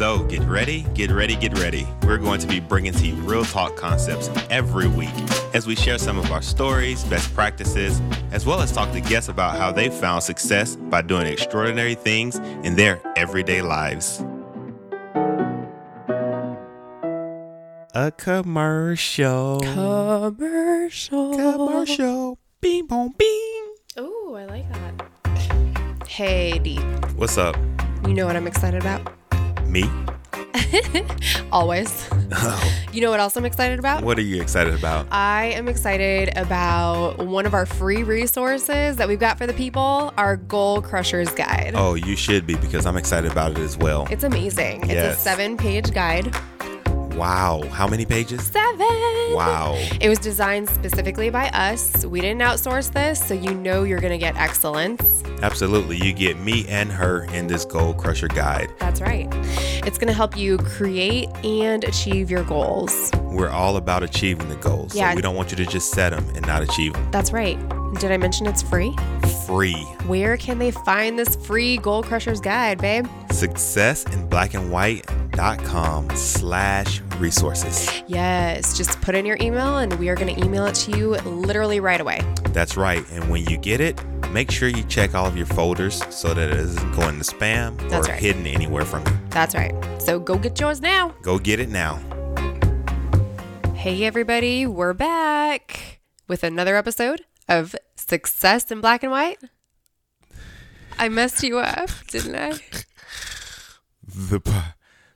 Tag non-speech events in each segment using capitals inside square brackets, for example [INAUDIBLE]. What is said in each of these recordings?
So, get ready, get ready, get ready. We're going to be bringing to you real talk concepts every week as we share some of our stories, best practices, as well as talk to guests about how they found success by doing extraordinary things in their everyday lives. A commercial. Commercial. Commercial. Bing, bong, bing. Oh, I like that. Hey, D. What's up? You know what I'm excited about? Me? [LAUGHS] Always. Oh, You know what else I'm excited about? what are you excited about? I am excited about one of our free resources that we've got for the people, our Goal Crushers Guide. Oh, you should be because I'm excited about it as well. It's amazing. It's a seven page guide. Wow. How many pages? Seven! Wow. It was designed specifically by us. We didn't outsource this, so you know you're going to get excellence. Absolutely. You get me and her in this Goal Crusher guide. That's right. It's going to help you create and achieve your goals. We're all about achieving the goals. Yeah. So we don't want you to just set them and not achieve them. That's right. Did I mention it's free? Free. Where can they find this free Goal Crushers Guide, babe? Success in black and white.com slash resources. Yes, just put in your email and we are going to email it to you literally right away. That's right. And when you get it, make sure you check all of your folders so that it isn't going to spam That's or right. hidden anywhere from you. That's right. So go get yours now. Go get it now. Hey, everybody, we're back with another episode of Success in Black and White. I messed you up, didn't I? [LAUGHS] The pot.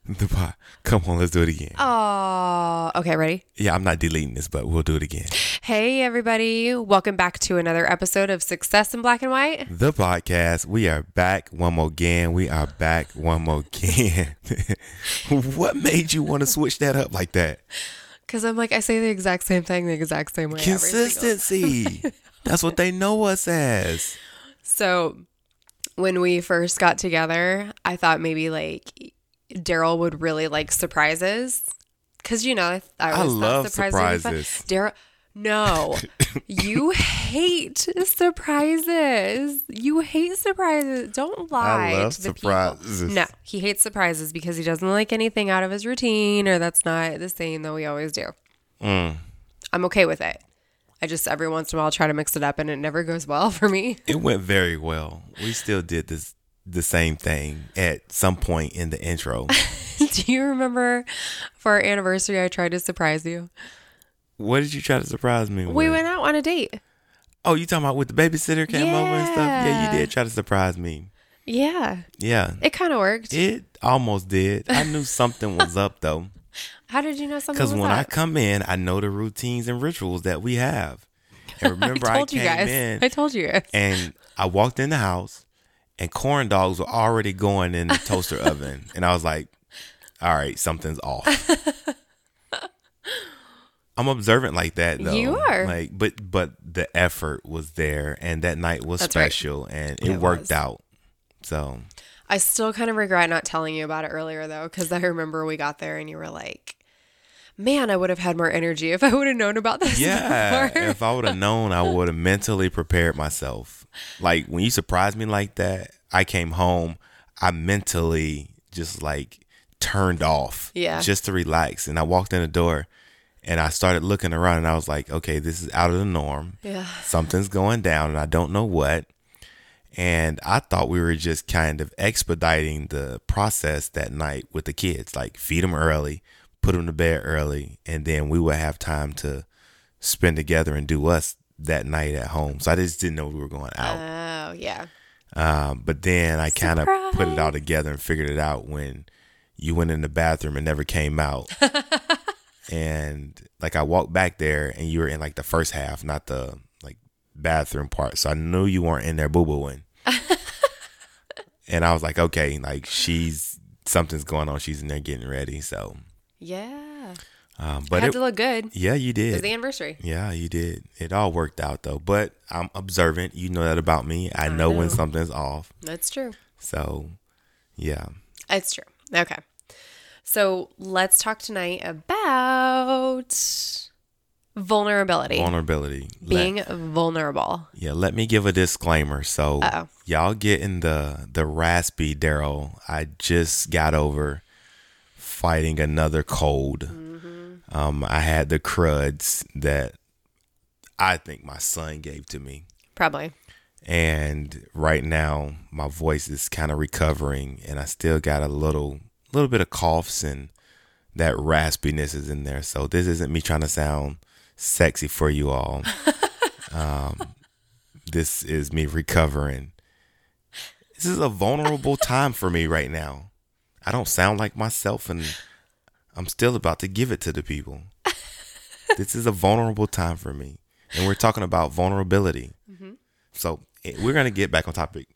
The pot. Come on, let's do it again. Oh, okay, ready? Yeah, I'm not deleting this, but we'll do it again. Hey, everybody, welcome back to another episode of Success in Black and White. The podcast. We are back one more again. We are back one more again. [LAUGHS] what made you want to switch that up like that? Because I'm like, I say the exact same thing the exact same way. Consistency. [LAUGHS] That's what they know us as. So when we first got together, I thought maybe like Daryl would really like surprises. Cause you know, I, I, I always thought love surprises. would be fun. Daryl, no, [LAUGHS] you hate surprises. You hate surprises. Don't lie. I love to the people. surprises. No, he hates surprises because he doesn't like anything out of his routine, or that's not the same that we always do. Mm. I'm okay with it. I just every once in a while try to mix it up, and it never goes well [LAUGHS] for me. It went very well. We still did this the same thing at some point in the intro. [LAUGHS] Do you remember for our anniversary I tried to surprise you? what did you try to surprise me with? We went out on a date. oh, you talking about with the babysitter came over and stuff? Yeah, Yeah. you did try to surprise me. Yeah. Yeah. It kind of worked. It almost did. I knew something was up though. [LAUGHS] How did you know something Because when I come in, I know the routines and rituals that we have. And [LAUGHS] remember, I I, told came you guys. in I told you guys. and I walked in the house, and corn dogs were already going in the toaster [LAUGHS] oven, and I was like, "All right, something's off." [LAUGHS] I'm observant like that, though. You are. like, but but the effort was there, and that night was That's right. special, and it, It worked was. out. So I still kind of regret not telling you about it earlier though, because I remember we got there and you were like, "Man, I would have had more energy if I would have known about this." [LAUGHS] Yeah, if I would have known, I would have mentally prepared myself. Like when you surprised me like that, I came home, I mentally just like turned off. Yeah. Just to relax. And I walked in the door and I started looking around and I was like, okay, this is out of the norm. yeah. Something's going down and I don't know what. And I thought we were just kind of expediting the process that night with the kids, like feed them early, put them to bed early, and then we would have time to spend together and do us that night at home. So I just didn't know we were going out. Oh, yeah. Um, but then I kind of put it all together and figured it out when you went in the bathroom and never came out. [LAUGHS] and like I walked back there and you were in like the first half, not the like bathroom part. So I knew you weren't in there boo booing. [LAUGHS] and I was like, okay, like she's something's going on. She's in there getting ready. So Yeah. um, But but had it, to look good. yeah, you It was did. the anniversary. Yeah, you did. It all worked out though. But I'm observant. You know that about me. I, know, when something's off. That's true. So, yeah. It's true. Okay. So let's talk tonight about vulnerability. Vulnerability. Let- Being vulnerable. yeah, let me give a disclaimer. So, Uh-oh. y'all getting the the raspy Daryl. I just got over fighting another cold. Mm-hmm. Um, I had the cruds that I think my son gave to me. Probably. and right now my voice is kind of recovering and i still got a little little bit of coughs and that raspiness is in there so this isn't me trying to sound sexy for you all [LAUGHS] um, this is me recovering this is a vulnerable time for me right now i don't sound like myself and i'm still about to give it to the people [LAUGHS] this is a vulnerable time for me and we're talking about vulnerability so eh, we're gonna get back on topic.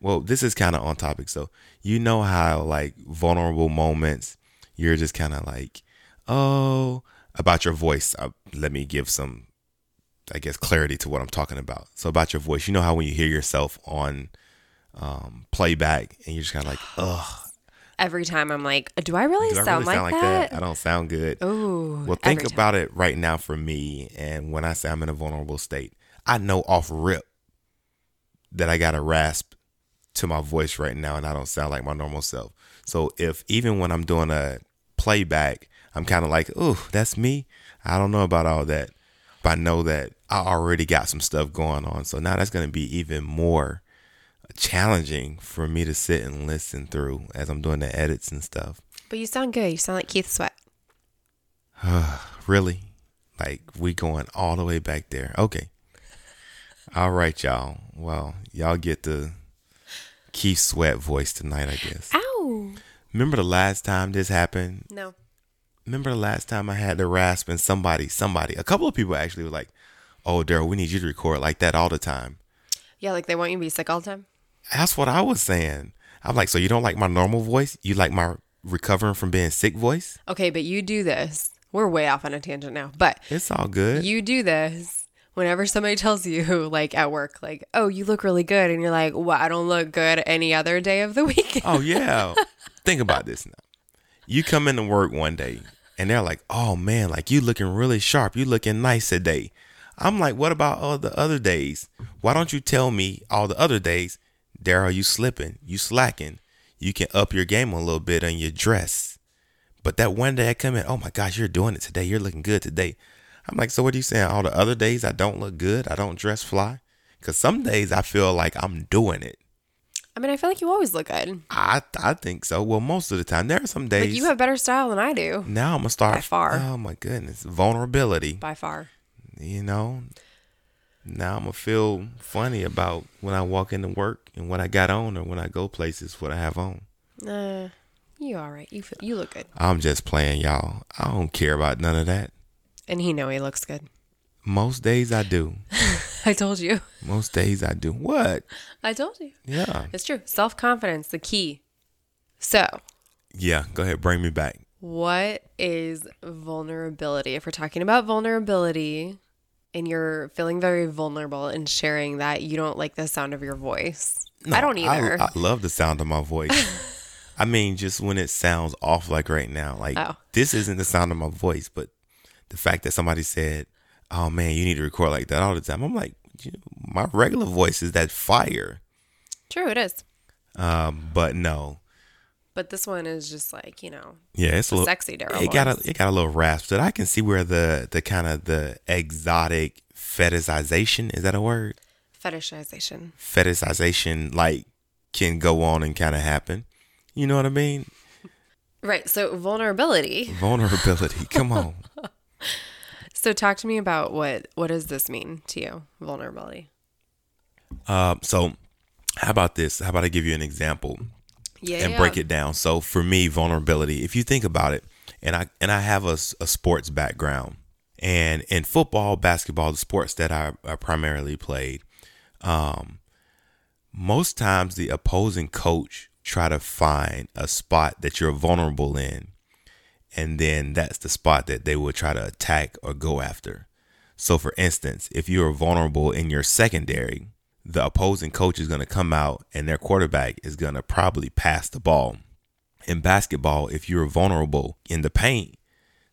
Well, this is kind of on topic. So you know how like vulnerable moments, you're just kind of like, oh, about your voice. Uh, let me give some, I guess, clarity to what I'm talking about. So about your voice, you know how when you hear yourself on um, playback and you're just kind of like, [GASPS] oh, Every time I'm like, do I really do I sound, really like, sound like that? that? I don't sound good. Oh. Well, think about it right now for me. And when I say I'm in a vulnerable state, I know off rip that I got a rasp to my voice right now and I don't sound like my normal self. So if even when I'm doing a playback, I'm kind of like, oh, that's me. I don't know about all that. But I know that I already got some stuff going on. So now that's going to be even more challenging for me to sit and listen through as I'm doing the edits and stuff. But you sound good. You sound like Keith Sweat. [SIGHS] Really? Like we going all the way back there. Okay. All right, y'all. Well, y'all get the Keith Sweat voice tonight, I guess. Ow. Remember the last time this happened? No. Remember the last time I had the rasp and somebody, somebody, a couple of people actually were like, "Oh, Daryl, we need you to record like that all the time." Yeah, like they want you to be sick all the time. That's what I was saying. I'm like, so you don't like my normal voice? You like my recovering from being sick voice? Okay, but you do this. We're way off on a tangent now, but It's all good. you do this whenever somebody tells you, [LAUGHS] like at work, like, oh, you look really good. And you're like, well, I don't look good any other day of the [LAUGHS] week. Oh yeah. Think about this now. You come into work one day and they're like, "Oh man, like you looking really sharp. You looking nice today." I'm like, "What about all the other days? Why don't you tell me all the other days, Daryl, you slipping, you slacking. You can up your game a little bit on your dress." But that one day I come in, "Oh my gosh, you're doing it today. You're looking good today." I'm like, "So what are you saying? All the other days I don't look good? I don't dress fly?" Cuz some days I feel like I'm doing it. I mean, I feel like you always look good. I I think so. Well, most of the time, there are some days. Like you have better style than I do, now I'm gonna start By far. Oh my goodness, vulnerability. by far. You know, now I'm gonna feel funny about when I walk into work and what I got on, or when I go places, what I have on. Uh, you all right? You feel, you look good, I'm just playing, y'all. I don't care about none of that. and he know he looks good. Most days I do. [LAUGHS] I told you. Most days I do. What? I told you. Yeah. It's true. Self confidence, the key. So, Yeah. Go ahead. Bring me back. what is vulnerability? If we're talking about vulnerability and you're feeling very vulnerable and sharing that you don't like the sound of your voice, I don't either. I, love the sound of my voice. [LAUGHS] I mean, just when it sounds off like right now. Like Oh. this isn't the sound of my voice, but the fact that somebody said, "Oh man, you need to record like that all the time," I'm like, my regular voice is that fire. True, it is. Um, but no, But this one is just like, you know, yeah, it's a little sexy Daryl. It got a it got a little rasp. That I can see where the the kind of the exotic fetishization is that a word? Fetishization. fetishization like can go on and kind of happen. You know what I mean? Right. So vulnerability. [LAUGHS] Vulnerability. Come on. [LAUGHS] So talk to me about what what does this mean to you? Vulnerability. Uh, so, how about this? How about I give you an example Yeah. and break it down? So, for me, vulnerability. If you think about it, and I and I have a, a sports background, and in football, basketball, the sports that I, I primarily played, um, most times the opposing coach try to find a spot that you're vulnerable in, and then that's the spot that they will try to attack or go after. So, for instance, if you are vulnerable in your secondary, the opposing coach is going to come out and their quarterback is going to probably pass the ball. In basketball, if you're vulnerable in the paint,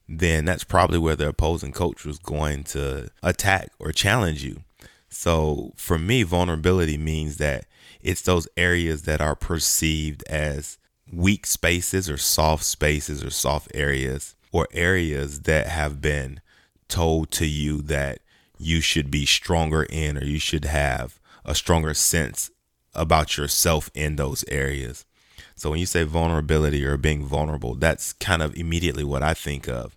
then that's probably where the opposing coach was going to attack or challenge you. So for me, vulnerability means that it's those areas that are perceived as weak spaces or soft spaces or soft areas or areas that have been told to you that you should be stronger in or you should have a stronger sense about yourself in those areas. So when you say vulnerability or being vulnerable, that's kind of immediately what I think of.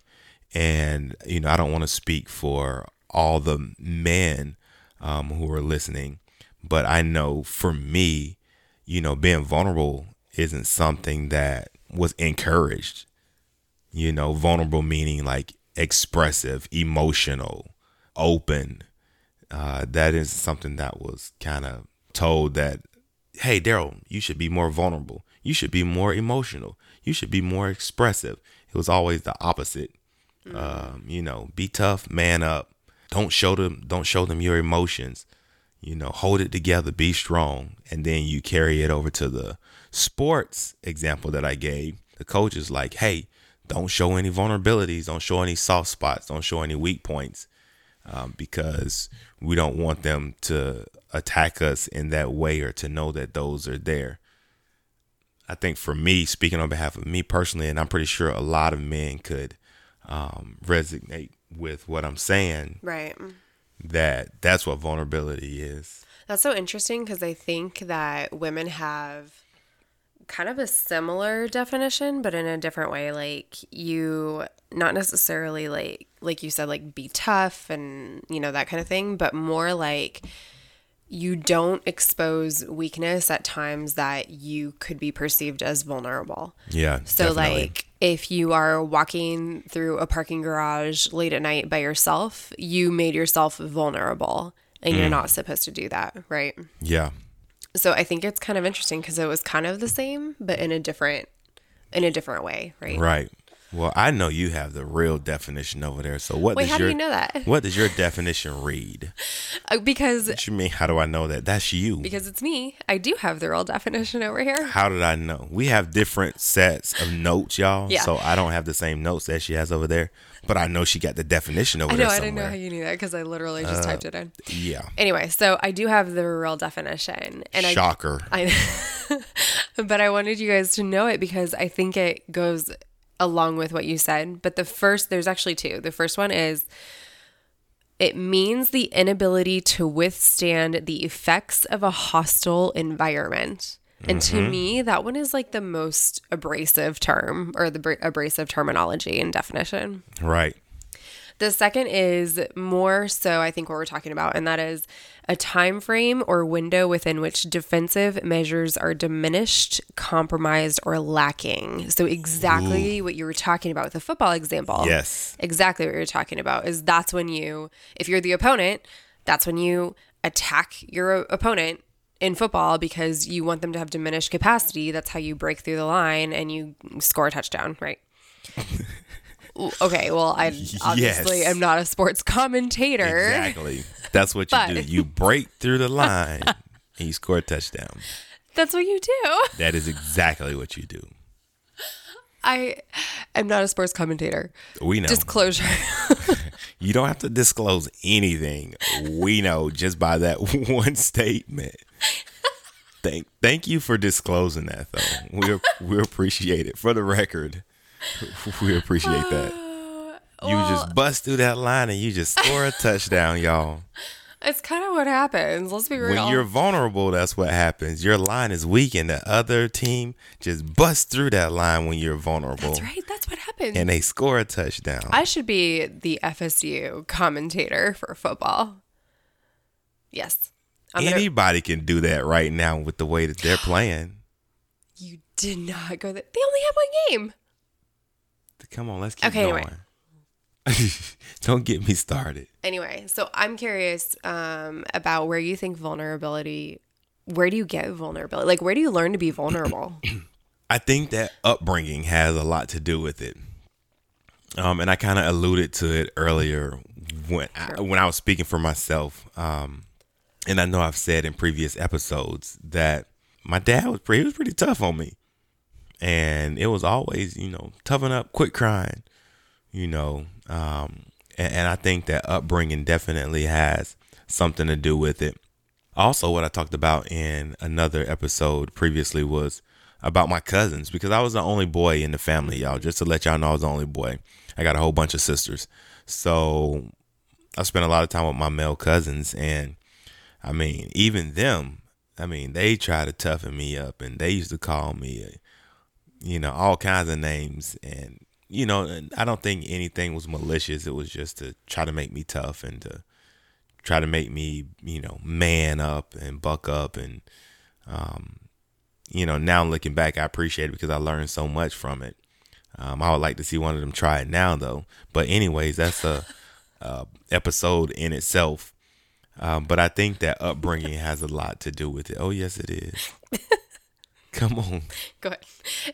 And, you know, I don't want to speak for all the men um, who are listening, but I know for me, you know, being vulnerable isn't something that was encouraged. You know, vulnerable meaning like expressive, emotional, open. Uh, that is something that was kind of told that, hey, Daryl, you should be more vulnerable. You should be more emotional. You should be more expressive. It was always the opposite. Um, you know, be tough, man up. Don't show them. Don't show them your emotions. You know, hold it together. Be strong, and then you carry it over to the sports example that I gave. The coach is like, hey, don't show any vulnerabilities. Don't show any soft spots. Don't show any weak points um, because we don't want them to attack us in that way or to know that those are there. I think for me, speaking on behalf of me personally, and I'm pretty sure a lot of men could um, resonate with what I'm saying, Right. that that's what vulnerability is. That's so interesting because I think that women have kind of a similar definition, but in a different way. Like you, not necessarily like like you said, like be tough and you know that kind of thing, but more like you don't expose weakness at times that you could be perceived as vulnerable. Yeah. So, definitely. like, if you are walking through a parking garage late at night by yourself, you made yourself vulnerable and Mm. you're not supposed to do that, right? yeah. So, I think it's kind of interesting because it was kind of the same, but in a different in a different way, right? Right. Well, I know you have the real definition over there. So what Wait, does how do your you know that? what does your [LAUGHS] definition read? Uh, Because What you mean? How do I know that? That's you. because it's me. I do have the real definition over here. How did I know? We have different sets of notes, y'all. Yeah. So I don't have the same notes that she has over there, but I know she got the definition over I there know, I somewhere. didn't know how you knew that because I literally just Uh, typed it in. yeah. Anyway, so I do have the real definition, and I Shocker. I [LAUGHS] but I wanted you guys to know it because I think it goes along with what you said. But the first there's actually two. The first one is it means the inability to withstand the effects of a hostile environment. And to mm-hmm. me, that one is like the most abrasive term or the br- abrasive terminology and definition. right. The second is more so I think what we're talking about and that is a time frame or window within which defensive measures are diminished, compromised or lacking. So exactly what you were talking about with the football example. Yes. Exactly what you're talking about is that's when you if you're the opponent, that's when you attack your opponent in football because you want them to have diminished capacity. That's how you break through the line and you score a touchdown, right? [LAUGHS] okay, well, I obviously Yes. am not a sports commentator. Exactly. That's what you [LAUGHS] But- do. You break through the line and you score a touchdown. That's what you do. That is exactly what you do. I am not a sports commentator. We know. Disclosure. [LAUGHS] You don't have to disclose anything. We know just by that [LAUGHS] one statement. Thank thank you for disclosing that though. We we appreciate it. For the record, [LAUGHS] we appreciate that. [SIGHS] You just bust through that line and you just score a [LAUGHS] touchdown, y'all. It's kind of what happens. Let's be real. When you're vulnerable, that's what happens. Your line is weak, and the other team just busts through that line when you're vulnerable. That's right. That's what happens. And they score a touchdown. I should be the FSU commentator for football. Yes. I'm Anybody gonna... can do that right now with the way that they're [GASPS] playing. You did not go there. They only have one game. Come on, let's keep okay, going. Anyway. [LAUGHS] Don't get me started. Anyway, so I'm curious um, about where you think vulnerability. Where do you get vulnerability? Like, where do you learn to be [CLEARS THROAT] vulnerable? I think that upbringing has a lot to do with it. Um, and I kind of alluded to it earlier when I, when I was speaking for myself. Um, and I know I've said in previous episodes that my dad was pretty, he was pretty tough on me, and it was always you know toughen up, quit crying, you know, um, and, and I think that upbringing definitely has something to do with it. Also, what I talked about in another episode previously was about my cousins because I was the only boy in the family, y'all. Just to let y'all know, I was the only boy. I got a whole bunch of sisters. So I spent a lot of time with my male cousins. And I mean, even them, I mean, they try to toughen me up and they used to call me, you know, all kinds of names. And you know, I don't think anything was malicious. It was just to try to make me tough and to try to make me, you know, man up and buck up. And, um, you know, now looking back, I appreciate it because I learned so much from it. Um, I would like to see one of them try it now, though. But anyways, that's a, a episode in itself. Um, but I think that upbringing has a lot to do with it. Oh yes, it is. [LAUGHS] Come on. Go ahead.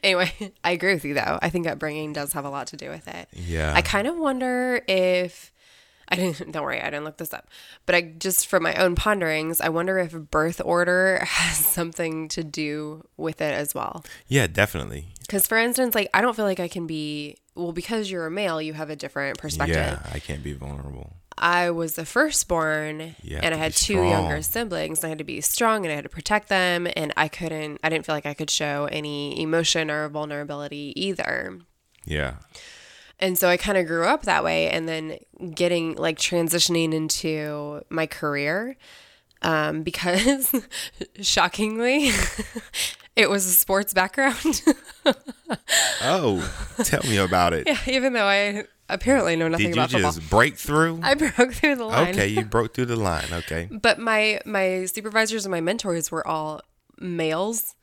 Anyway, [LAUGHS] I agree with you though. I think upbringing does have a lot to do with it. Yeah. I kind of wonder if I didn't [LAUGHS] don't worry, I didn't look this up. But I just from my own ponderings, I wonder if birth order [LAUGHS] has something to do with it as well. Yeah, definitely. Cuz for instance, like I don't feel like I can be well because you're a male, you have a different perspective. Yeah, I can't be vulnerable. I was the firstborn and I had two younger siblings. I had to be strong and I had to protect them. And I couldn't, I didn't feel like I could show any emotion or vulnerability either. Yeah. And so I kind of grew up that way. And then getting like transitioning into my career um, [LAUGHS] because shockingly, it was a sports background. [LAUGHS] oh, tell me about it. Yeah, even though I apparently know nothing Did about you just break through? [LAUGHS] I broke through the line. Okay, you broke through the line. Okay. [LAUGHS] But my my supervisors and my mentors were all males,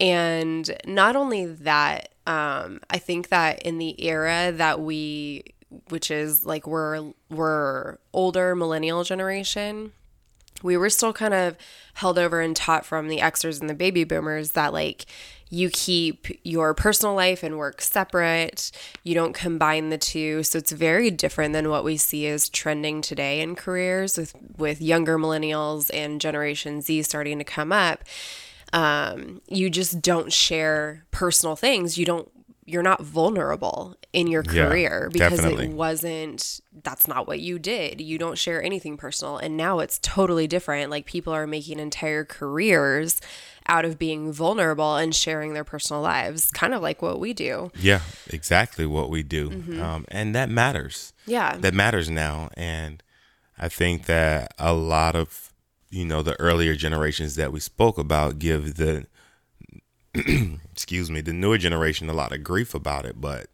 and not only that, um, I think that in the era that we, which is like we're we're older millennial generation, we were still kind of held over and taught from the Xers and the baby boomers that like you keep your personal life and work separate. You don't combine the two. So it's very different than what we see as trending today in careers with, with younger millennials and Generation Z starting to come up. Um, you just don't share personal things. You don't you're not vulnerable in your career yeah, because definitely. it wasn't that's not what you did. You don't share anything personal and now it's totally different. Like people are making entire careers out of being vulnerable and sharing their personal lives, kind of like what we do. Yeah, exactly what we do. Mm-hmm. Um, and that matters. Yeah. That matters now. And I think that a lot of, you know, the earlier generations that we spoke about give the, [CLEARS THROAT] excuse me, the newer generation a lot of grief about it. But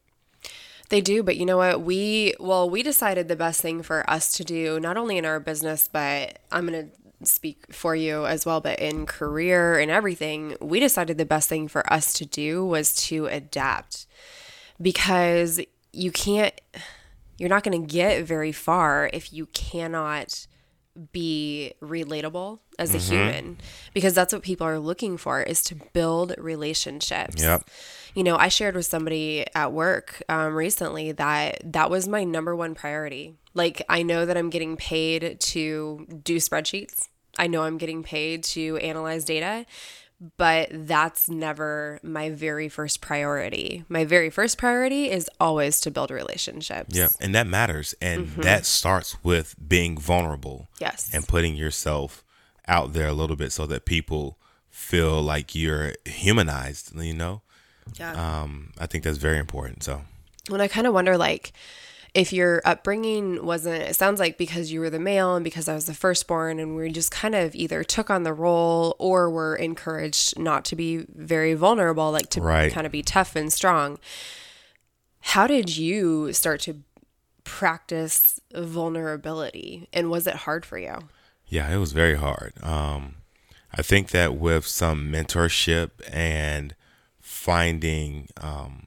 they do, but you know what? We well, we decided the best thing for us to do, not only in our business, but I'm gonna speak for you as well, but in career and everything, we decided the best thing for us to do was to adapt because you can't, you're not going to get very far if you cannot be relatable as a mm-hmm. human because that's what people are looking for is to build relationships. Yep. You know, I shared with somebody at work um, recently that that was my number one priority. Like, I know that I'm getting paid to do spreadsheets. I know I'm getting paid to analyze data, but that's never my very first priority. My very first priority is always to build relationships. Yeah, and that matters. And mm-hmm. that starts with being vulnerable. Yes. And putting yourself out there a little bit so that people feel like you're humanized, you know? Yeah. Um, I think that's very important. So when I kind of wonder like if your upbringing wasn't, it sounds like because you were the male and because I was the firstborn, and we just kind of either took on the role or were encouraged not to be very vulnerable, like to Right. kind of be tough and strong. How did you start to practice vulnerability, and was it hard for you? Yeah, it was very hard. Um, I think that with some mentorship and finding, um,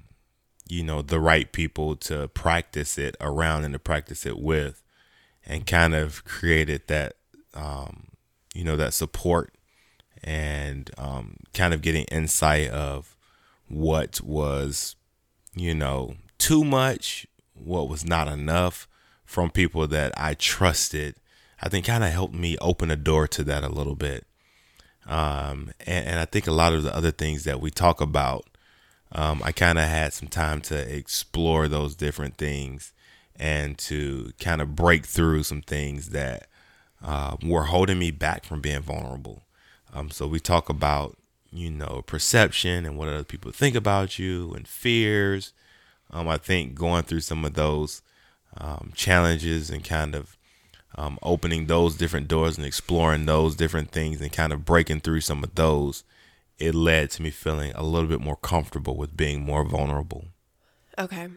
you know, the right people to practice it around and to practice it with, and kind of created that, um, you know, that support and um, kind of getting insight of what was, you know, too much, what was not enough from people that I trusted. I think kind of helped me open a door to that a little bit. Um, and, and I think a lot of the other things that we talk about, um, I kind of had some time to explore those different things and to kind of break through some things that uh, were holding me back from being vulnerable. Um, so we talk about, you know, perception and what other people think about you and fears. Um, I think going through some of those um, challenges and kind of um, opening those different doors and exploring those different things and kind of breaking through some of those, it led to me feeling a little bit more comfortable with being more vulnerable. Okay.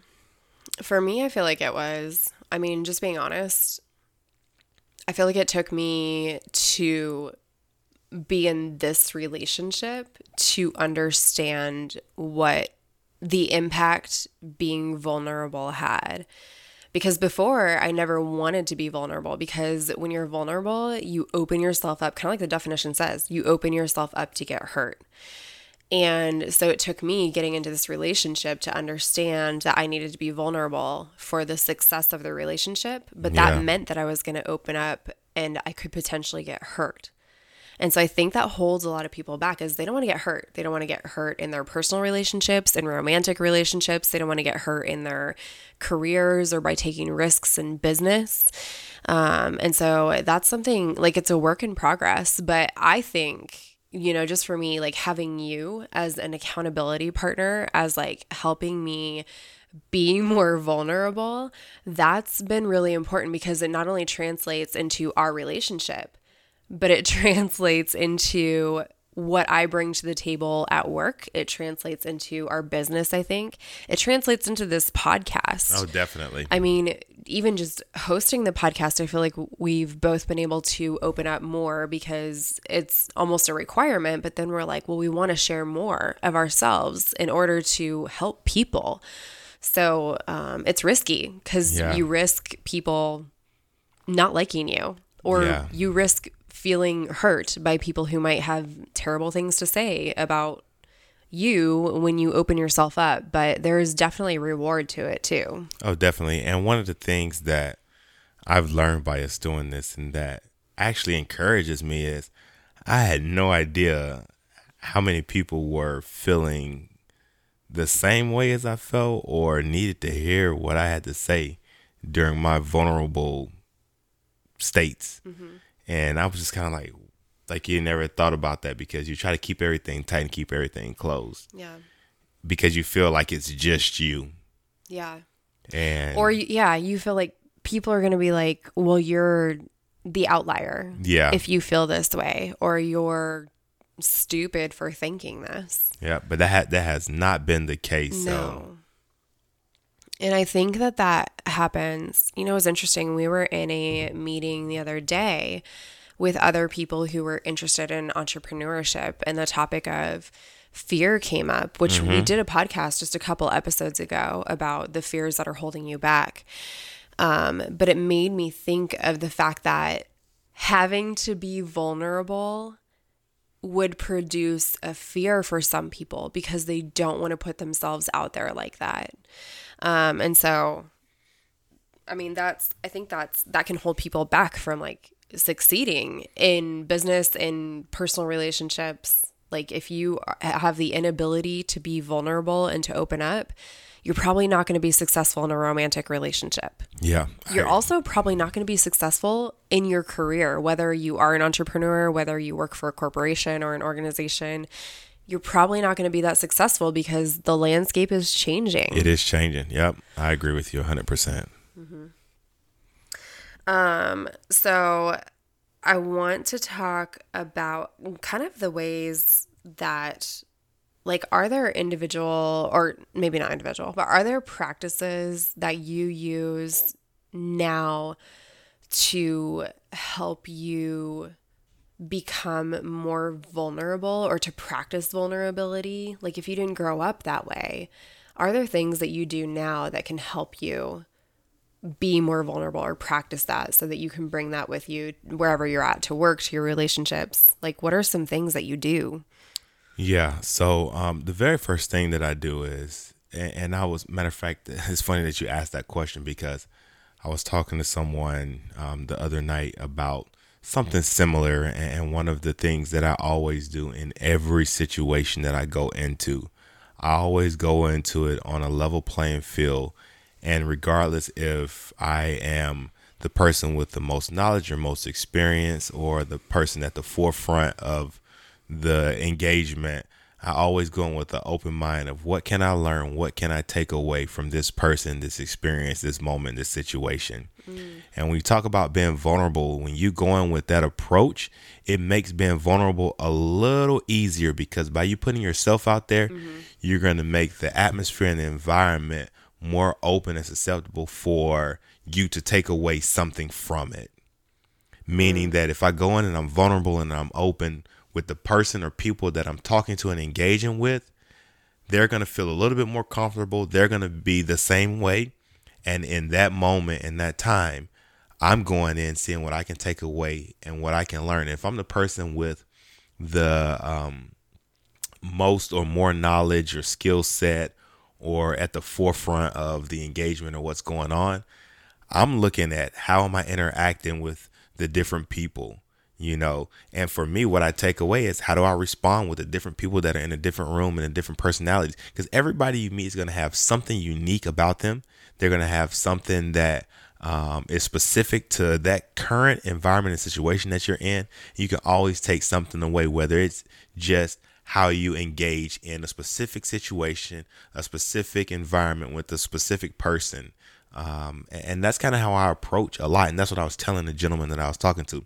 For me, I feel like it was, I mean, just being honest, I feel like it took me to be in this relationship to understand what the impact being vulnerable had. Because before, I never wanted to be vulnerable because when you're vulnerable, you open yourself up, kind of like the definition says, you open yourself up to get hurt. And so it took me getting into this relationship to understand that I needed to be vulnerable for the success of the relationship. But that Yeah. meant that I was going to open up and I could potentially get hurt. And so I think that holds a lot of people back is they don't want to get hurt. They don't want to get hurt in their personal relationships, in romantic relationships. They don't want to get hurt in their careers or by taking risks in business. Um, and so that's something like it's a work in progress. But I think, you know, just for me, like having you as an accountability partner, as like helping me be [LAUGHS] more vulnerable, that's been really important because it not only translates into our relationship, but it [LAUGHS] translates into what I bring to the table at work. It translates into our business, I think. It translates into this podcast. Oh, definitely. I mean, even just hosting the podcast, I feel like we've both been able to open up more because it's almost a requirement. But then we're like, well, we want to share more of ourselves in order to help people. So um, it's risky because Yeah. you risk people not liking you, or Yeah. you risk feeling hurt by people who might have terrible things to say about you when you open yourself up. But there is definitely a reward to it too. Oh, definitely. And one of the things that I've learned by us doing this and that actually encourages me is I had no idea how many people were feeling the same way as I felt or needed to hear what I had to say during my vulnerable states. Mm-hmm. And I was just kind of like, like you never thought about that because you try to keep everything tight and keep everything closed Yeah. because you feel like it's just you. Yeah. And Or yeah, you feel like people are going to be like, "Well, you're the outlier yeah, if you feel this way or you're stupid for thinking this." yeah, but that ha- that has not been the case. So No. And I think that that happens. You know, it was interesting. We were in a meeting the other day with other people who were interested in entrepreneurship, and the topic of fear came up, which we did a podcast just a couple episodes ago about the fears that are holding you back. Um, but it made me think of the fact that having to be vulnerable would produce a fear for some people because they don't want to put themselves out there like that. Um, and so, I mean, that's, I think that's, that can hold people back from like succeeding in business, in personal relationships. Like, if you have the inability to be vulnerable and to open up, you're probably not going to be successful in a romantic relationship. yeah, You're I- also probably not going to be successful in your career, whether you are an entrepreneur, whether you work for a corporation or an organization. You're probably not going to be that successful because the landscape is changing. it is changing. Yep, I agree with you 100. percent Mm-hmm. Um, so I want to talk about kind of the ways that like are there individual or maybe not individual, but are there practices that you use now to help you become more vulnerable or to practice vulnerability? Like if you didn't grow up that way, are there things that you do now that can help you be more vulnerable or practice that so that you can bring that with you wherever you're at to work, to your relationships? Like, what are some things that you do? Yeah. So, um, the very first thing that I do is, and, and I was, matter of fact, [LAUGHS] it's funny that you asked that question because I was talking to someone um, the other night about something similar. And one of the things that I always do in every situation that I go into, I always go into it on a level playing field and regardless if I am the person with the most knowledge or most experience or the person at the forefront of the engagement, I always go in with an open mind of what can I learn? What can I take away from this person, this experience, this moment, this situation? Mm. And when you talk about being vulnerable, when you go in with that approach, it makes being vulnerable a little easier because by you putting yourself out there, mm-hmm. you're going to make the atmosphere and the environment more open and susceptible for you to take away something from it. Meaning mm. that if I go in and I'm vulnerable and I'm open with the person or people that I'm talking to and engaging with, they're going to feel a little bit more comfortable. They're going to be the same way. And in that moment, in that time, I'm going in seeing what I can take away and what I can learn. If I'm the person with the um, most or more knowledge or skill set or at the forefront of the engagement or what's going on, I'm looking at how am I interacting with the different people, you know? And for me, what I take away is how do I respond with the different people that are in a different room and in different personalities? Because everybody you meet is going to have something unique about them. They're going to have something that um, is specific to that current environment and situation that you're in. You can always take something away, whether it's just how you engage in a specific situation, a specific environment with a specific person. Um, and that's kind of how I approach a lot. And that's what I was telling the gentleman that I was talking to.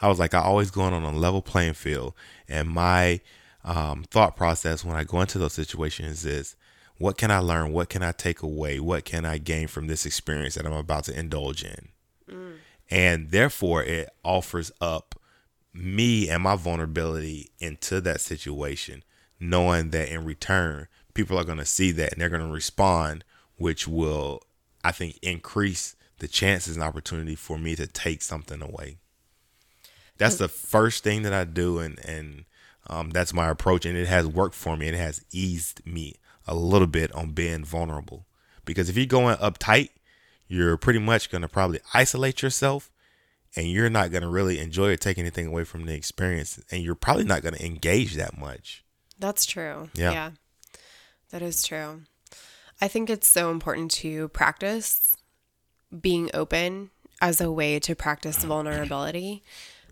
I was like, I always going on a level playing field. And my um, thought process when I go into those situations is, what can I learn? What can I take away? What can I gain from this experience that I'm about to indulge in? Mm. And therefore, it offers up me and my vulnerability into that situation, knowing that in return, people are going to see that and they're going to respond, which will, I think, increase the chances and opportunity for me to take something away. That's the first thing that I do, and and um, that's my approach, and it has worked for me. It has eased me a little bit on being vulnerable, because if you're going uptight, you're pretty much going to probably isolate yourself and you're not going to really enjoy or take anything away from the experience and you're probably not going to engage that much. That's true. Yeah. yeah. That is true. I think it's so important to practice being open as a way to practice [CLEARS THROAT] vulnerability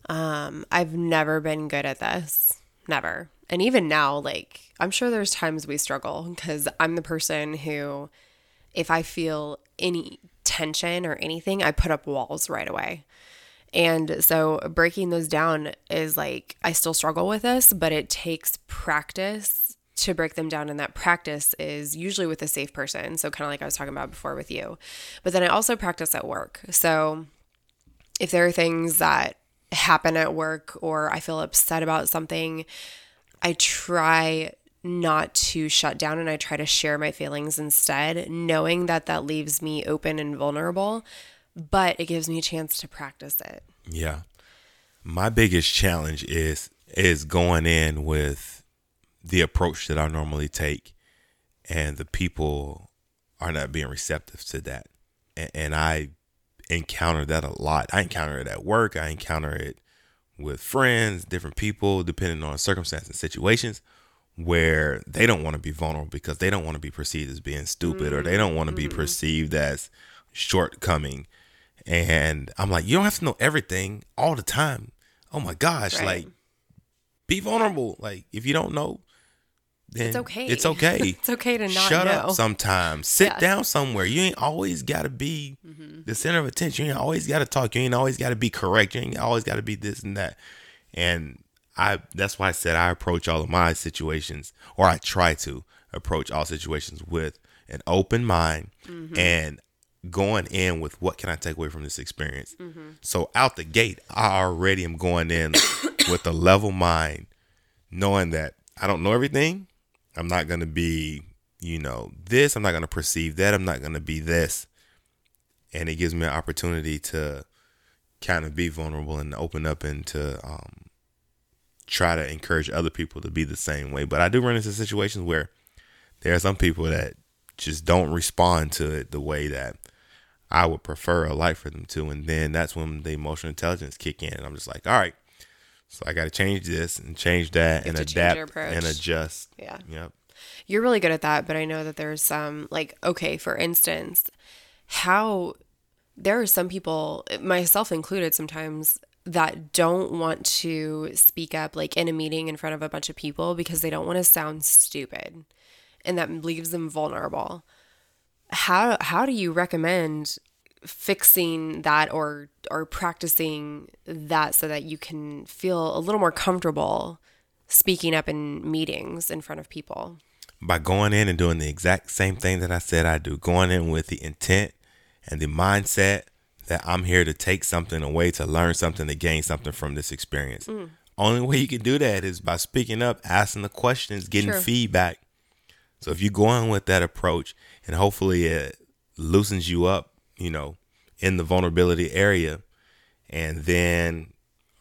um, i've never been good at this never and even now like i'm sure there's times we struggle because i'm the person who if i feel any tension or anything i put up walls right away and so breaking those down is like, I still struggle with this, but it takes practice to break them down. And that practice is usually with a safe person. So, kind of like I was talking about before with you. But then I also practice at work. So, if there are things that happen at work or I feel upset about something, I try not to shut down and I try to share my feelings instead, knowing that that leaves me open and vulnerable but it gives me a chance to practice it. Yeah. My biggest challenge is is going in with the approach that I normally take and the people are not being receptive to that. And, and I encounter that a lot. I encounter it at work, I encounter it with friends, different people, depending on circumstances and situations where they don't want to be vulnerable because they don't want to be perceived as being stupid mm-hmm. or they don't want to be mm-hmm. perceived as shortcoming and I'm like, you don't have to know everything all the time. Oh my gosh, right. like be vulnerable. Like if you don't know, It's okay. It's okay. [LAUGHS] it's okay to not Shut know. up sometimes. Sit down somewhere. You ain't always got to be mm-hmm. the center of attention. You ain't always got to talk. You ain't always got to be correct. You ain't always got to be this and that. And I that's why I said I approach all of my situations or I try to approach all situations with an open mind mm-hmm. and going in with what can I take away from this experience. Mm-hmm. So out the gate, I already am going in [COUGHS] with a level mind knowing that I don't know everything. I'm not going to be, you know, this. I'm not going to perceive that. I'm not going to be this. And it gives me an opportunity to kind of be vulnerable and open up and to um, try to encourage other people to be the same way. But I do run into situations where there are some people that just don't respond to it the way that I would prefer a like for them to. And then that's when the emotional intelligence kick in. And I'm just like, all right, so I got to change this and change that You and have to change your adapt and adjust. Yeah. Yep. You're really good at that, but I know that there's some like okay, for instance, how there are some people, myself included sometimes that don't want to speak up like in a meeting in front of a bunch of people because they don't want to sound stupid and that leaves them vulnerable. How how do you recommend fixing that or or practicing that so that you can feel a little more comfortable speaking up in meetings in front of people? by going in and doing the exact same thing that I said I do, going in with the intent and the mindset that I'm here to take something away, to learn something, to gain something from this experience. Mm. Only way you can do that is by speaking up, asking the questions, getting True. feedback. So if you go in with that approach and hopefully it loosens you up, you know, in the vulnerability area, and then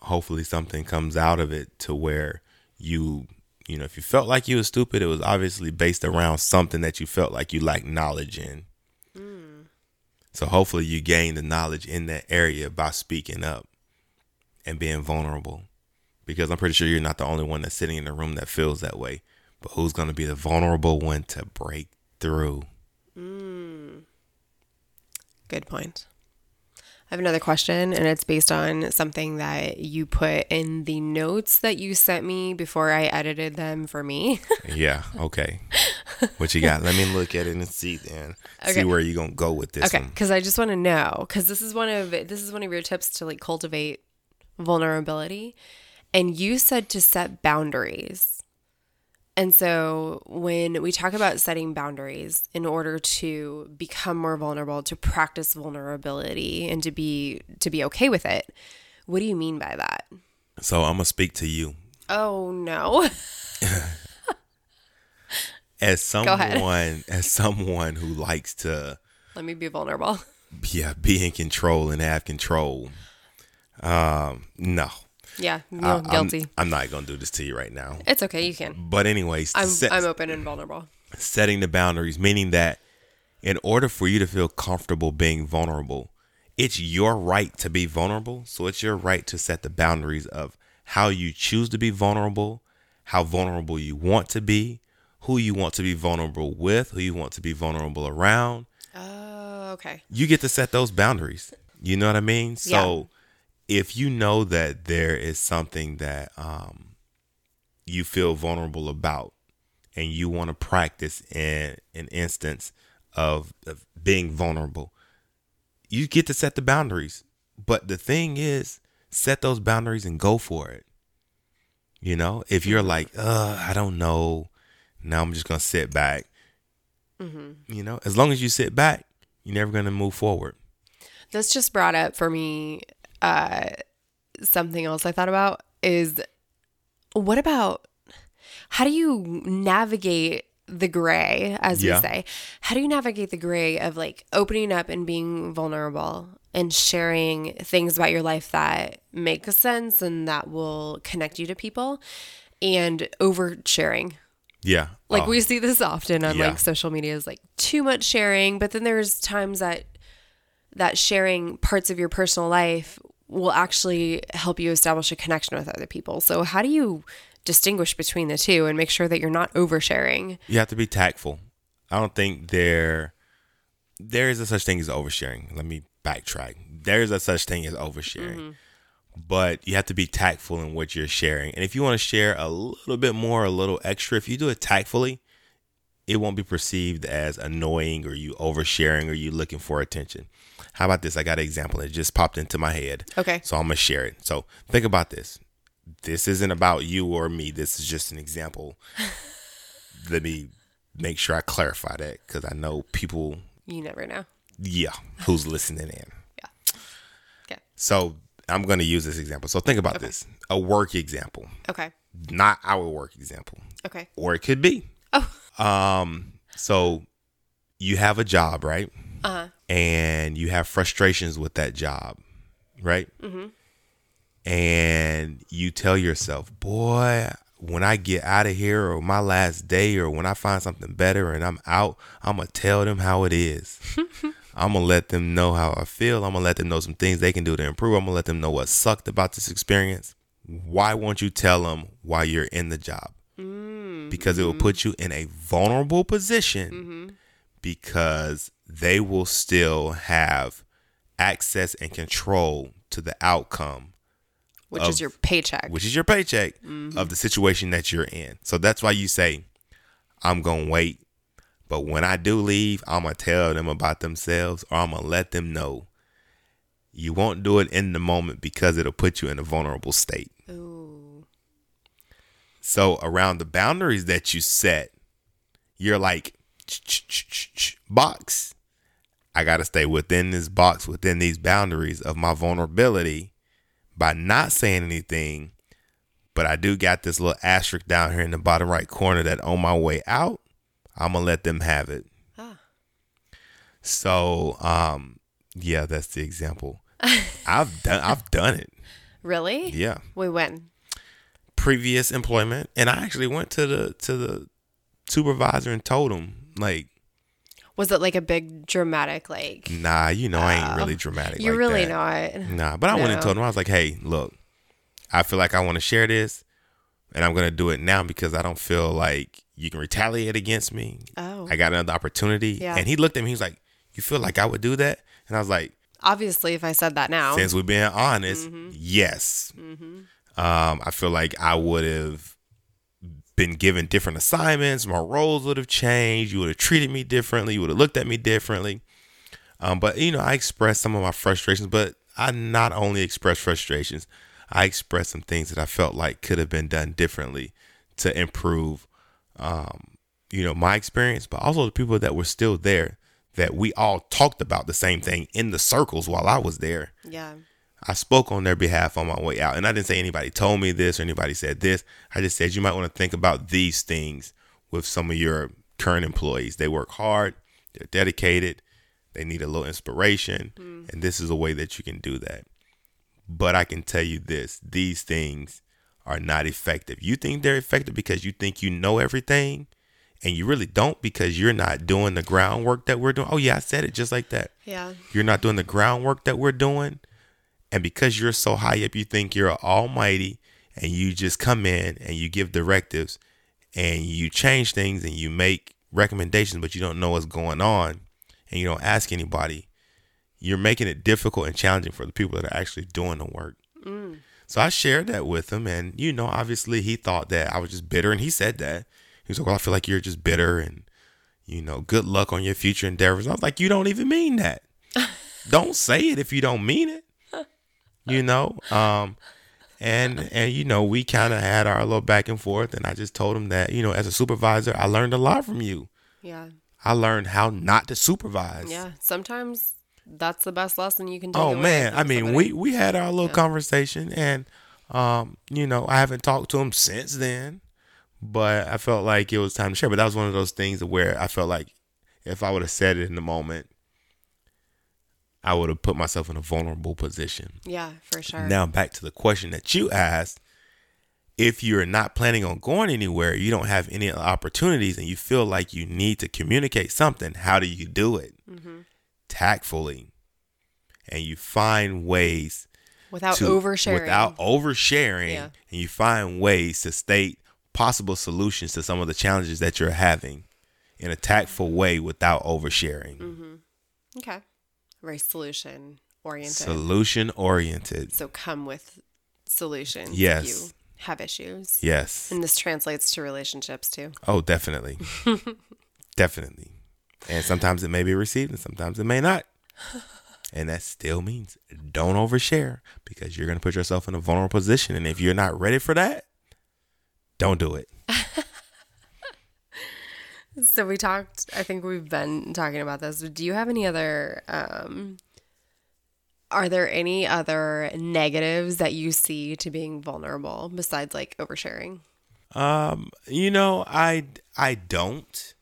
hopefully something comes out of it to where you you know if you felt like you were stupid it was obviously based around something that you felt like you lacked knowledge in. Hmm. So hopefully you gain the knowledge in that area by speaking up and being vulnerable. Because i'm pretty sure you're not the only one that's sitting in the room that feels that way. But who's going to be the vulnerable one to break through hmm. Good point. I have another question, and it's based on something that you put in the notes that you sent me before I edited them for me. [LAUGHS] yeah okay what you got let me look at it and see then okay. see where you're going to go with this okay, because I just want to know because this is one of this is one of your tips to like cultivate vulnerability, and you said to set boundaries. And so when we talk about setting boundaries in order to become more vulnerable, to practice vulnerability and to be to be okay with it, what do you mean by that? so i'm going to speak to you Oh no. [LAUGHS] as someone as someone who likes to Let me be vulnerable. yeah be in control and have control um no Yeah, no, I- I'm- guilty. I'm, not gonna do this to you right now it's okay, you can. but anyways I'm set- I'm open and vulnerable. setting the boundaries meaning that in order for you to feel comfortable being vulnerable it's your right to be vulnerable so it's your right to set the boundaries of how you choose to be vulnerable how vulnerable you want to be who you want to be vulnerable with who you want to be vulnerable around Oh, okay. you get to set those boundaries. You know what I mean? So if you know that there is something that um, you feel vulnerable about and you want to practice in an instance of, of being vulnerable, you get to set the boundaries. But the thing is, set those boundaries and go for it. You know, if you're like, uh, I don't know, now I'm just gonna sit back. You know, as long as you sit back, you're never gonna move forward. This just brought up for me uh, something else I thought about is what about how do you navigate the gray, as Yeah. we say? How do you navigate the gray of like opening up and being vulnerable and sharing things about your life that make sense and that will connect you to people and oversharing? Yeah, Like Oh, we see this often on Yeah. like social media is like too much sharing, but then there's times that that sharing parts of your personal life will actually help you establish a connection with other people. So how do you distinguish between the two and make sure that you're not oversharing? you have to be tactful. I don't think there there is a such thing as oversharing. Let me backtrack. There is a such thing as oversharing. Mm-hmm. but you have to be tactful in what you're sharing. And if you want to share a little bit more, a little extra, if you do it tactfully, it won't be perceived as annoying or you oversharing or you looking for attention. How about this? I got an example that just popped into my head. Okay. So I'm gonna share it. So think about this. This isn't about you or me. This is just an example. [LAUGHS] Let me make sure I clarify that because I know people. You never know. Yeah, who's listening in? Yeah. Okay. So I'm gonna use this example. So think about Okay. this: a work example, Okay. not our work example, Okay. or it could be. Oh. Um. So you have a job, right? Uh huh. And you have frustrations with that job, right? Mm-hmm. And you tell yourself, boy, when I get out of here or my last day or when I find something better and I'm out, I'm going to tell them how it is. I'm going to let them know how I feel. I'm going to let them know some things they can do to improve. I'm going to let them know what sucked about this experience. Why won't you tell them while you're in the job? Because it will put you in a vulnerable position because they will still have access and control to the outcome, Which Of- is your paycheck. which is your paycheck mm-hmm. of the situation that you're in. So that's why you say, I'm going to wait. But when I do leave, I'm going to tell them about themselves or I'm going to let them know. You won't do it in the moment because it'll put you in a vulnerable state. Ooh. So around the boundaries that you set, you're like box. I got to stay within this box, within these boundaries of my vulnerability by not saying anything. But I do got this little asterisk down here in the bottom right corner that on my way out, I'm going to let them have it. Ah. So, um, yeah, that's the example. [LAUGHS] I've done I've done it. Really? Yeah. We win. previous employment and I actually went to the to the supervisor and told him like Was it like a big dramatic like? nah you know I ain't really dramatic You're like really that. not. nah but I went and told him I was like hey look I feel like I want to share this and I'm gonna do it now because I don't feel like you can retaliate against me Oh. I got another opportunity Yeah. and he looked at me he was like you feel like I would do that and I was like Obviously, if I said that now. since we're being honest, yes. Um, I feel like I would have been given different assignments. My roles would have changed. You would have treated me differently. You would have looked at me differently. Um, but you know, I expressed some of my frustrations. But I not only expressed frustrations, I expressed some things that I felt like could have been done differently to improve, um, you know, my experience, but also the people that were still there. That we all talked about the same thing in the circles while I was there. yeah. I spoke on their behalf on my way out. And I didn't say anybody told me this or anybody said this. I just said you might want to think about these things with some of your current employees. They work hard, they're dedicated, they need a little inspiration. Mm. And this is a way that you can do that. But I can tell you this these things are not effective. You think they're effective because you think you know everything. And you really don't because you're not doing the groundwork that we're doing. Oh, yeah, I said it just like that Yeah. you're not doing the groundwork that we're doing and because you're so high up you think you're almighty and you just come in and you give directives and you change things and you make recommendations but you don't know what's going on and you don't ask anybody you're making it difficult and challenging for the people that are actually doing the work. Mm. So i shared that with him and you know obviously he thought that i was just bitter and he said that. He was like well i feel like you're just bitter and you know good luck on your future endeavors. I was like you don't even mean that. [LAUGHS] Don't say it if you don't mean it you know um and and you know we kind of had our little back and forth and i just told him that you know as a supervisor i learned a lot from you Yeah. i learned how not to supervise Yeah. Sometimes that's the best lesson you can take. oh man i mean somebody. we we had our little conversation and um you know i haven't talked to him since then but i felt like it was time to share but that was one of those things where i felt like if i would have said it in the moment i would have put myself in a vulnerable position Yeah, for sure. Now back to the question that you asked. If you're not planning on going anywhere, you don't have any opportunities, and you feel like you need to communicate something, how do you do it? Mm-hmm. Tactfully. And you find ways Without to oversharing. Without oversharing. Yeah. And you find ways to state possible solutions to some of the challenges that you're having in a tactful way without oversharing. Mm-hmm. Okay. Very solution oriented. Solution oriented. so come with solutions. Yes. If you have issues. Yes. And this translates to relationships too. Oh, definitely. [LAUGHS] definitely. And sometimes it may be received and sometimes it may not. And that still means don't overshare because you're going to put yourself in a vulnerable position. And if you're not ready for that, don't do it. [LAUGHS] So we talked. I think we've been talking about this. Do you have any other? Um, are there any other negatives that you see to being vulnerable besides like oversharing? Um, you know, I I don't,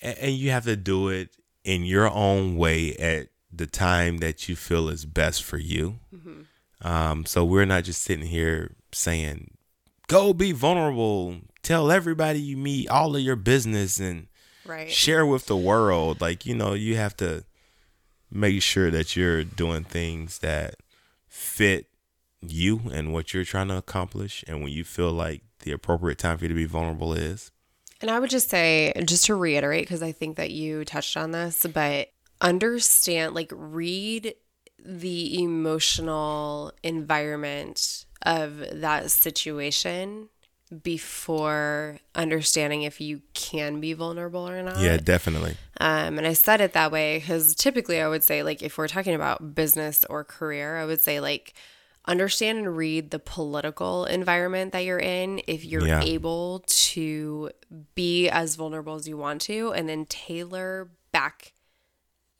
and you have to do it in your own way at the time that you feel is best for you. Um, so we're not just sitting here saying, "Go be vulnerable, tell everybody you meet all of your business, and Right. share with the world." Like you know, you have to make sure that you're doing things that fit you and what you're trying to accomplish and when you feel like the appropriate time for you to be vulnerable is And I would just say, just to reiterate, because I think that you touched on this, but understand, like, read the emotional environment of that situation before understanding if you can be vulnerable or not. yeah definitely Um, and I said it that way because typically I would say, like, if we're talking about business or career, I would say, like, understand and read the political environment that you're in if you're Yeah. able to be as vulnerable as you want to, and then tailor back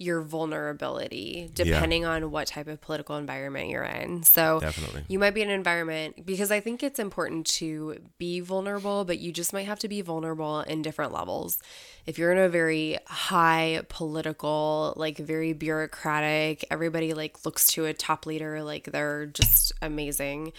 your vulnerability depending on what type of political environment you're in. So Definitely. you might be in an environment because I think it's important to be vulnerable, but you just might have to be vulnerable in different levels. If you're in a very high political, like very bureaucratic, everybody like looks to a top leader like they're just amazing,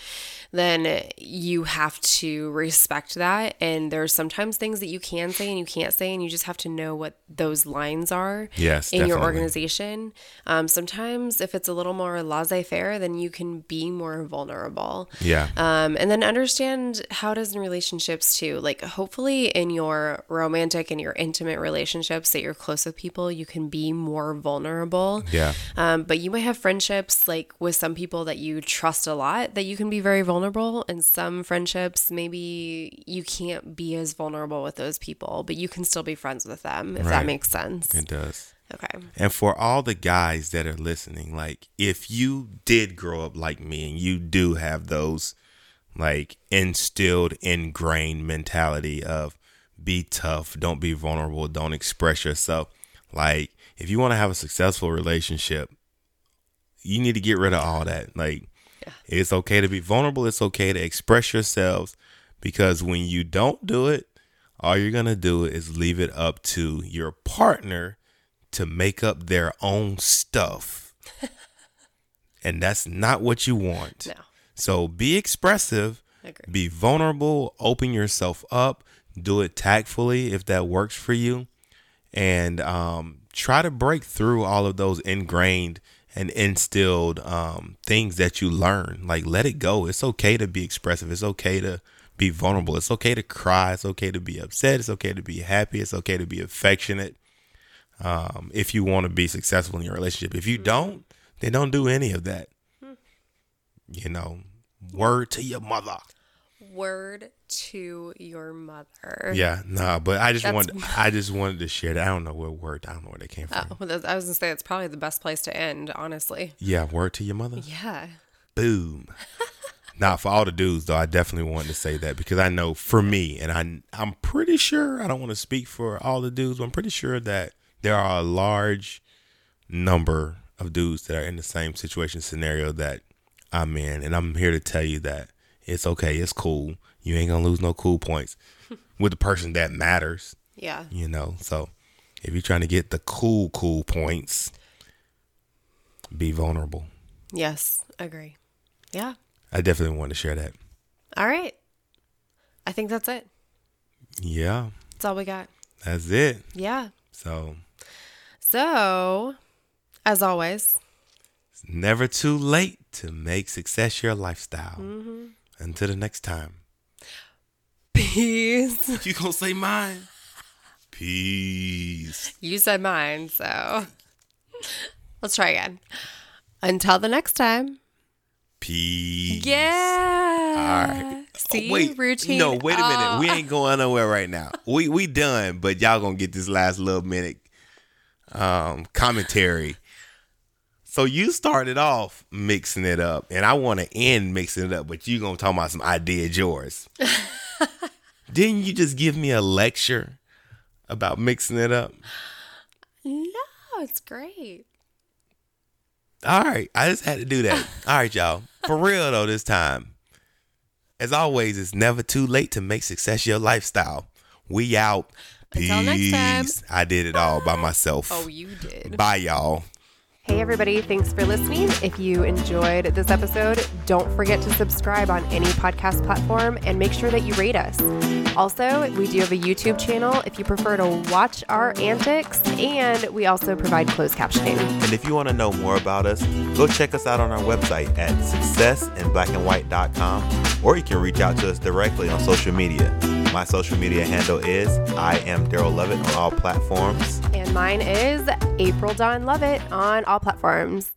then you have to respect that. And there's sometimes things that you can say and you can't say, and you just have to know what those lines are Yes, in your organization. Um, sometimes if it's a little more laissez faire, then you can be more vulnerable. yeah Um, and then understand how it is in relationships too. Like, hopefully, in your romantic and your intimate relationships that you're close with people, you can be more vulnerable. yeah Um, but you might have friendships like with some people that you trust a lot that you can be very vulnerable, and some friendships maybe you can't be as vulnerable with those people, but you can still be friends with them if that makes sense. it does Okay. and for all the guys that are listening like if you did grow up like me and you do have those like instilled ingrained mentality of be tough. Don't be vulnerable. Don't express yourself. Like if you want to have a successful relationship you need to get rid of all that. Like it's okay to be vulnerable. It's okay to express yourselves because when you don't do it all you're gonna do is leave it up to your partner to make up their own stuff. [LAUGHS] And that's not what you want. No. so be expressive. Be vulnerable. Open yourself up do it tactfully if that works for you and um, try to break through all of those ingrained and instilled um, things that you learn. Like let it go. It's okay to be expressive. It's okay to be vulnerable. It's okay to cry. It's okay to be upset. It's okay to be happy. It's okay to be affectionate um, if you want to be successful in your relationship. If you don't then don't do any of that. You know word to your mother Word to your mother. yeah nah but i just That's- wanted i just wanted to share that i don't know what word i don't know where they came oh, from Oh, well, I was gonna say it's probably the best place to end, honestly. yeah word to your mother Yeah. boom [LAUGHS] Now, for all the dudes though, I definitely wanted to say that because I know for me, and I I'm pretty sure I don't want to speak for all the dudes, but I'm pretty sure that there are a large number of dudes that are in the same situation scenario that I'm in, and I'm here to tell you that it's okay, it's cool. You ain't gonna lose no cool points [LAUGHS] with the person that matters, Yeah. you know. So if you're trying to get the cool cool points, be vulnerable. Yes. Agree. Yeah. I definitely want to share that. All right. I think that's it. Yeah. That's all we got. That's it. Yeah. So So, as always, it's never too late to make success your lifestyle. Mm-hmm. Until the next time. peace. [LAUGHS] You gonna say mine? Peace. You said mine, so let's try again. Until the next time. Peace. Yeah. All right. See, wait, routine. No, wait a minute. Oh. We ain't going nowhere right now. We we done, but y'all gonna get this last little minute um commentary. So you started off mixing it up, and I want to end mixing it up, but you gonna talk about some idea yours. [LAUGHS] Didn't you just give me a lecture about mixing it up? No, it's great. All right, I just had to do that. [LAUGHS] All right, y'all. For real though, this time. As always, it's never too late to make success your lifestyle. We out. Until next time. Peace. I did it all by myself. Oh, you did. Bye, y'all. Hey, everybody. Thanks for listening. If you enjoyed this episode, don't forget to subscribe on any podcast platform and make sure that you rate us. Also, we do have a YouTube channel if you prefer to watch our antics, and we also provide closed captioning. And if you want to know more about us, go check us out on our website at successinblackandwhite.com or you can reach out to us directly on social media. My social media handle is I am Daryl Lovett on all platforms. And mine is April Dawn Lovett on all platforms.